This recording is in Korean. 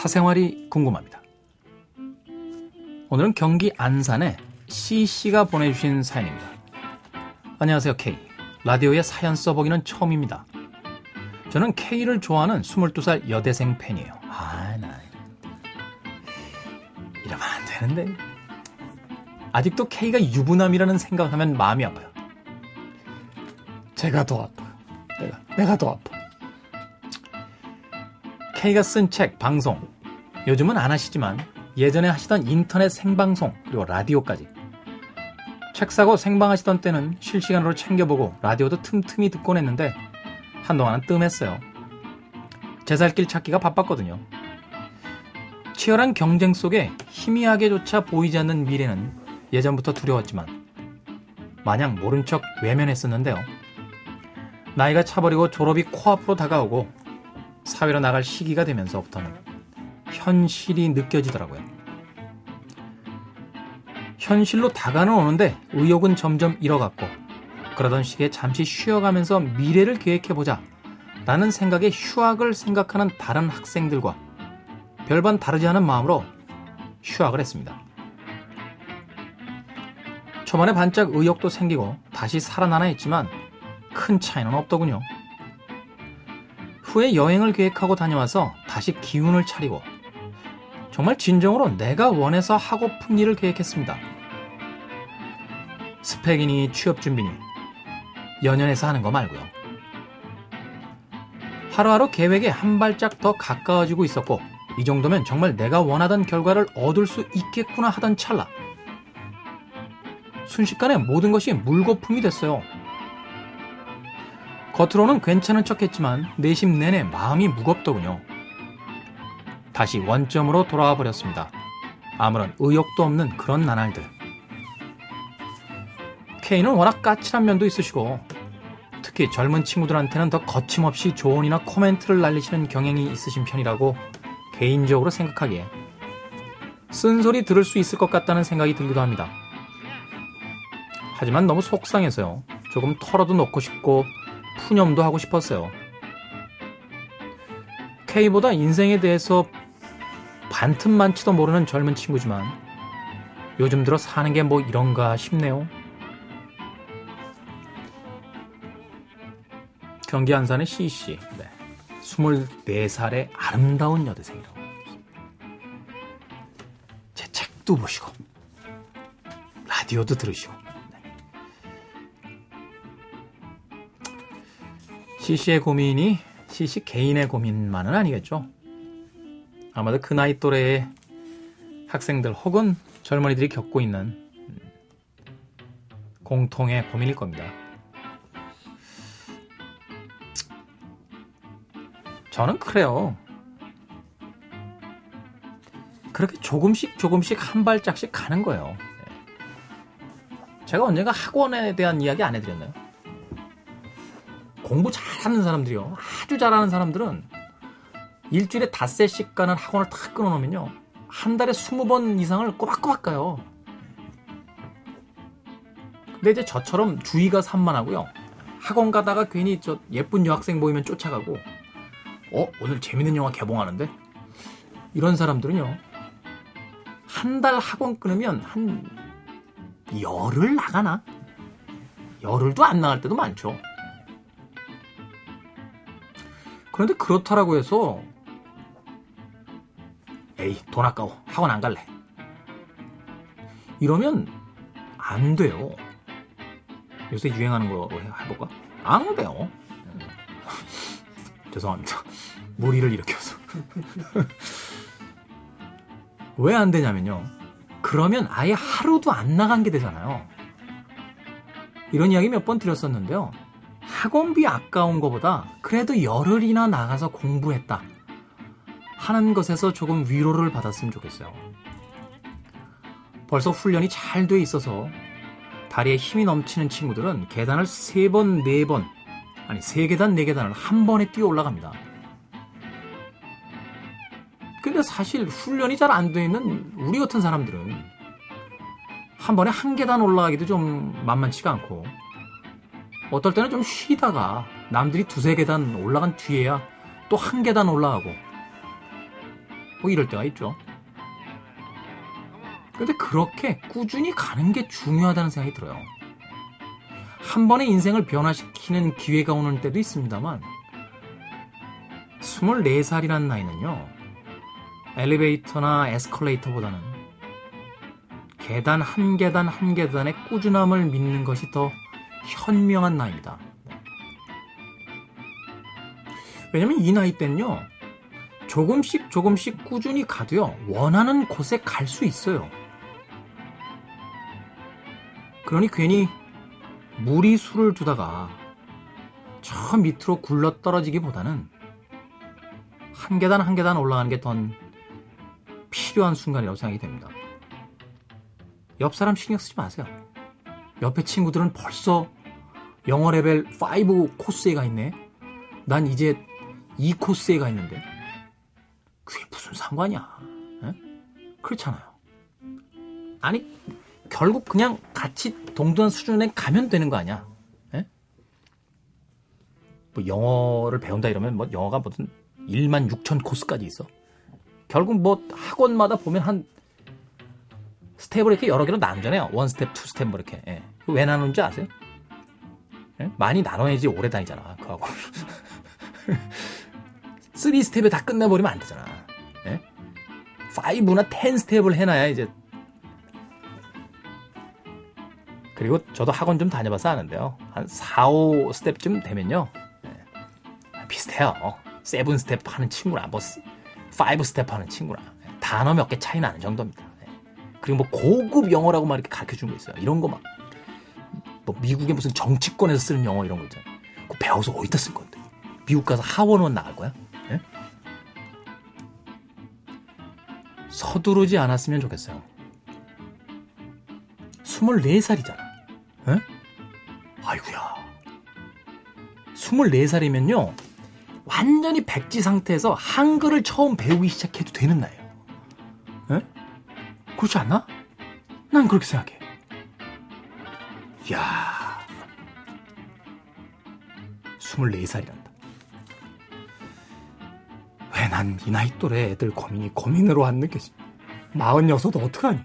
사생활이 궁금합니다. 오늘은 경기 안산에 C씨가 보내주신 사연입니다. 안녕하세요, K. 라디오에 사연 써보기는 처음입니다. 저는 K를 좋아하는 22살 여대생 팬이에요. 아, 나. 이러면 안 되는데. 아직도 K가 유부남이라는 생각을 하면 마음이 아파요. 제가 더 아파요. 내가, 내가 더 아파. K가 쓴 책, 방송. 요즘은 안 하시지만 예전에 하시던 인터넷 생방송, 그리고 라디오까지. 책 사고 생방하시던 때는 실시간으로 챙겨보고 라디오도 틈틈이 듣곤 했는데 한동안은 뜸했어요. 제살길 찾기가 바빴거든요. 치열한 경쟁 속에 희미하게조차 보이지 않는 미래는 예전부터 두려웠지만 마냥 모른 척 외면했었는데요. 나이가 차버리고 졸업이 코앞으로 다가오고 사회로 나갈 시기가 되면서부터는 현실이 느껴지더라고요. 현실로 다가는 오는데 의욕은 점점 잃어갔고 그러던 시기에 잠시 쉬어가면서 미래를 계획해보자 라는 생각에 휴학을 생각하는 다른 학생들과 별반 다르지 않은 마음으로 휴학을 했습니다. 초반에 반짝 의욕도 생기고 다시 살아나나 했지만 큰 차이는 없더군요. 후에 여행을 계획하고 다녀와서 다시 기운을 차리고 정말 진정으로 내가 원해서 하고픈 일을 계획했습니다. 스펙이니 취업 준비니 연연해서 하는 거 말고요. 하루하루 계획에 한 발짝 더 가까워지고 있었고 이 정도면 정말 내가 원하던 결과를 얻을 수 있겠구나 하던 찰나 순식간에 모든 것이 물거품이 됐어요. 겉으로는 괜찮은 척 했지만 내심 내내 마음이 무겁더군요. 다시 원점으로 돌아와 버렸습니다. 아무런 의욕도 없는 그런 나날들. K는 워낙 까칠한 면도 있으시고 특히 젊은 친구들한테는 더 거침없이 조언이나 코멘트를 날리시는 경향이 있으신 편이라고 개인적으로 생각하기에 쓴소리 들을 수 있을 것 같다는 생각이 들기도 합니다. 하지만 너무 속상해서요. 조금 털어도 놓고 싶고 푸념도 하고 싶었어요. K보다 인생에 대해서 반틈만치도 모르는 젊은 친구지만 요즘 들어 사는 게 뭐 이런가 싶네요. 경기 안산의 C씨. 네. 24살의 아름다운 여대생이라고. 제 책도 보시고, 라디오도 들으시고. CC의 고민이 CC 개인의 고민만은 아니겠죠. 아마도 그 나이 또래의 학생들 혹은 젊은이들이 겪고 있는 공통의 고민일 겁니다. 저는 그래요. 그렇게 조금씩 조금씩 한 발짝씩 가는 거예요. 제가 언젠가 학원에 대한 이야기 안 해드렸나요? 공부 잘하는 사람들이요. 아주 잘하는 사람들은 일주일에 닷새씩 가는 학원을 탁 끊어놓으면요. 한 달에 20번 이상을 꼬박꼬박 가요. 근데 이제 저처럼 주의가 산만하고요. 학원 가다가 괜히 저 예쁜 여학생 보이면 쫓아가고, 어? 오늘 재밌는 영화 개봉하는데? 이런 사람들은요. 한 달 학원 끊으면 한 열흘 나가나? 열흘도 안 나갈 때도 많죠. 그런데 그렇다라고 해서 에이 돈 아까워. 학원 안 갈래. 이러면 안 돼요. 요새 유행하는 거 해볼까? 안 돼요. 죄송합니다. 무리를 일으켜서. 왜 안 되냐면요. 그러면 아예 하루도 안 나간 게 되잖아요. 이런 이야기 몇 번 드렸었는데요. 학원비 아까운 것보다 그래도 열흘이나 나가서 공부했다 하는 것에서 조금 위로를 받았으면 좋겠어요. 벌써 훈련이 잘 돼 있어서 다리에 힘이 넘치는 친구들은 계단을 세 번, 네 번, 아니 세 계단, 네 계단을 한 번에 뛰어 올라갑니다. 근데 사실 훈련이 잘 안 돼 있는 우리 같은 사람들은 한 번에 한 계단 올라가기도 좀 만만치가 않고 어떨 때는 좀 쉬다가 남들이 두세 계단 올라간 뒤에야 또 한 계단 올라가고 뭐 이럴 때가 있죠. 근데 그렇게 꾸준히 가는 게 중요하다는 생각이 들어요. 한 번의 인생을 변화시키는 기회가 오는 때도 있습니다만, 24살이라는 나이는요, 엘리베이터나 에스컬레이터보다는 계단 한 계단 한 계단의 꾸준함을 믿는 것이 더 현명한 나이입니다. 왜냐면 이 나이 때는요, 조금씩 조금씩 꾸준히 가도요, 원하는 곳에 갈 수 있어요. 그러니 괜히 무리수를 두다가 저 밑으로 굴러 떨어지기보다는 한 계단 한 계단 올라가는 게 더 필요한 순간이라고 생각이 됩니다. 옆 사람 신경 쓰지 마세요. 옆에 친구들은 벌써 영어 레벨 5 코스에 가 있네. 난 이제 2 코스에 가 있는데. 그게 무슨 상관이야. 에? 그렇잖아요. 아니, 결국 그냥 같이 동등한 수준에 가면 되는 거 아니야. 에? 뭐 영어를 배운다 이러면 뭐 영어가 무슨 1만 6천 코스까지 있어. 결국 뭐 학원마다 보면 한 step을 이렇게 여러 개로 나누잖아요. one step, two step 뭐 이렇게. 예. 왜 나누는지 아세요? 예? 많이 나눠야지 오래 다니잖아. 그하고. 3 step에 다 끝내버리면 안 되잖아. 예? 5나 10 step을 해놔야 이제. 그리고 저도 학원 좀 다녀봐서 아는데요. 한 4, 5 step쯤 되면요. 예. 비슷해요. 7 스텝 하는 친구랑 뭐 5 스텝 하는 친구랑 단어 몇 개 차이 나는 정도입니다. 그리고 뭐 고급 영어라고 막 이렇게 가르쳐 주는 거 있어요. 이런 거 막, 뭐 미국의 무슨 정치권에서 쓰는 영어 이런 거 있잖아요. 그 배워서 어디다 쓸 건데? 미국 가서 하원의원 나갈 거야? 예? 서두르지 않았으면 좋겠어요. 24살이잖아. 예? 아이구야. 24살이면요. 완전히 백지 상태에서 한글을 처음 배우기 시작해도 되는 나이에요. 예? 그렇지 않나? 난 그렇게 생각해. 이야. 24살이란다. 왜 난 이 나이 또래 애들 고민이 고민으로 안 느껴지? 46도 어떡하니?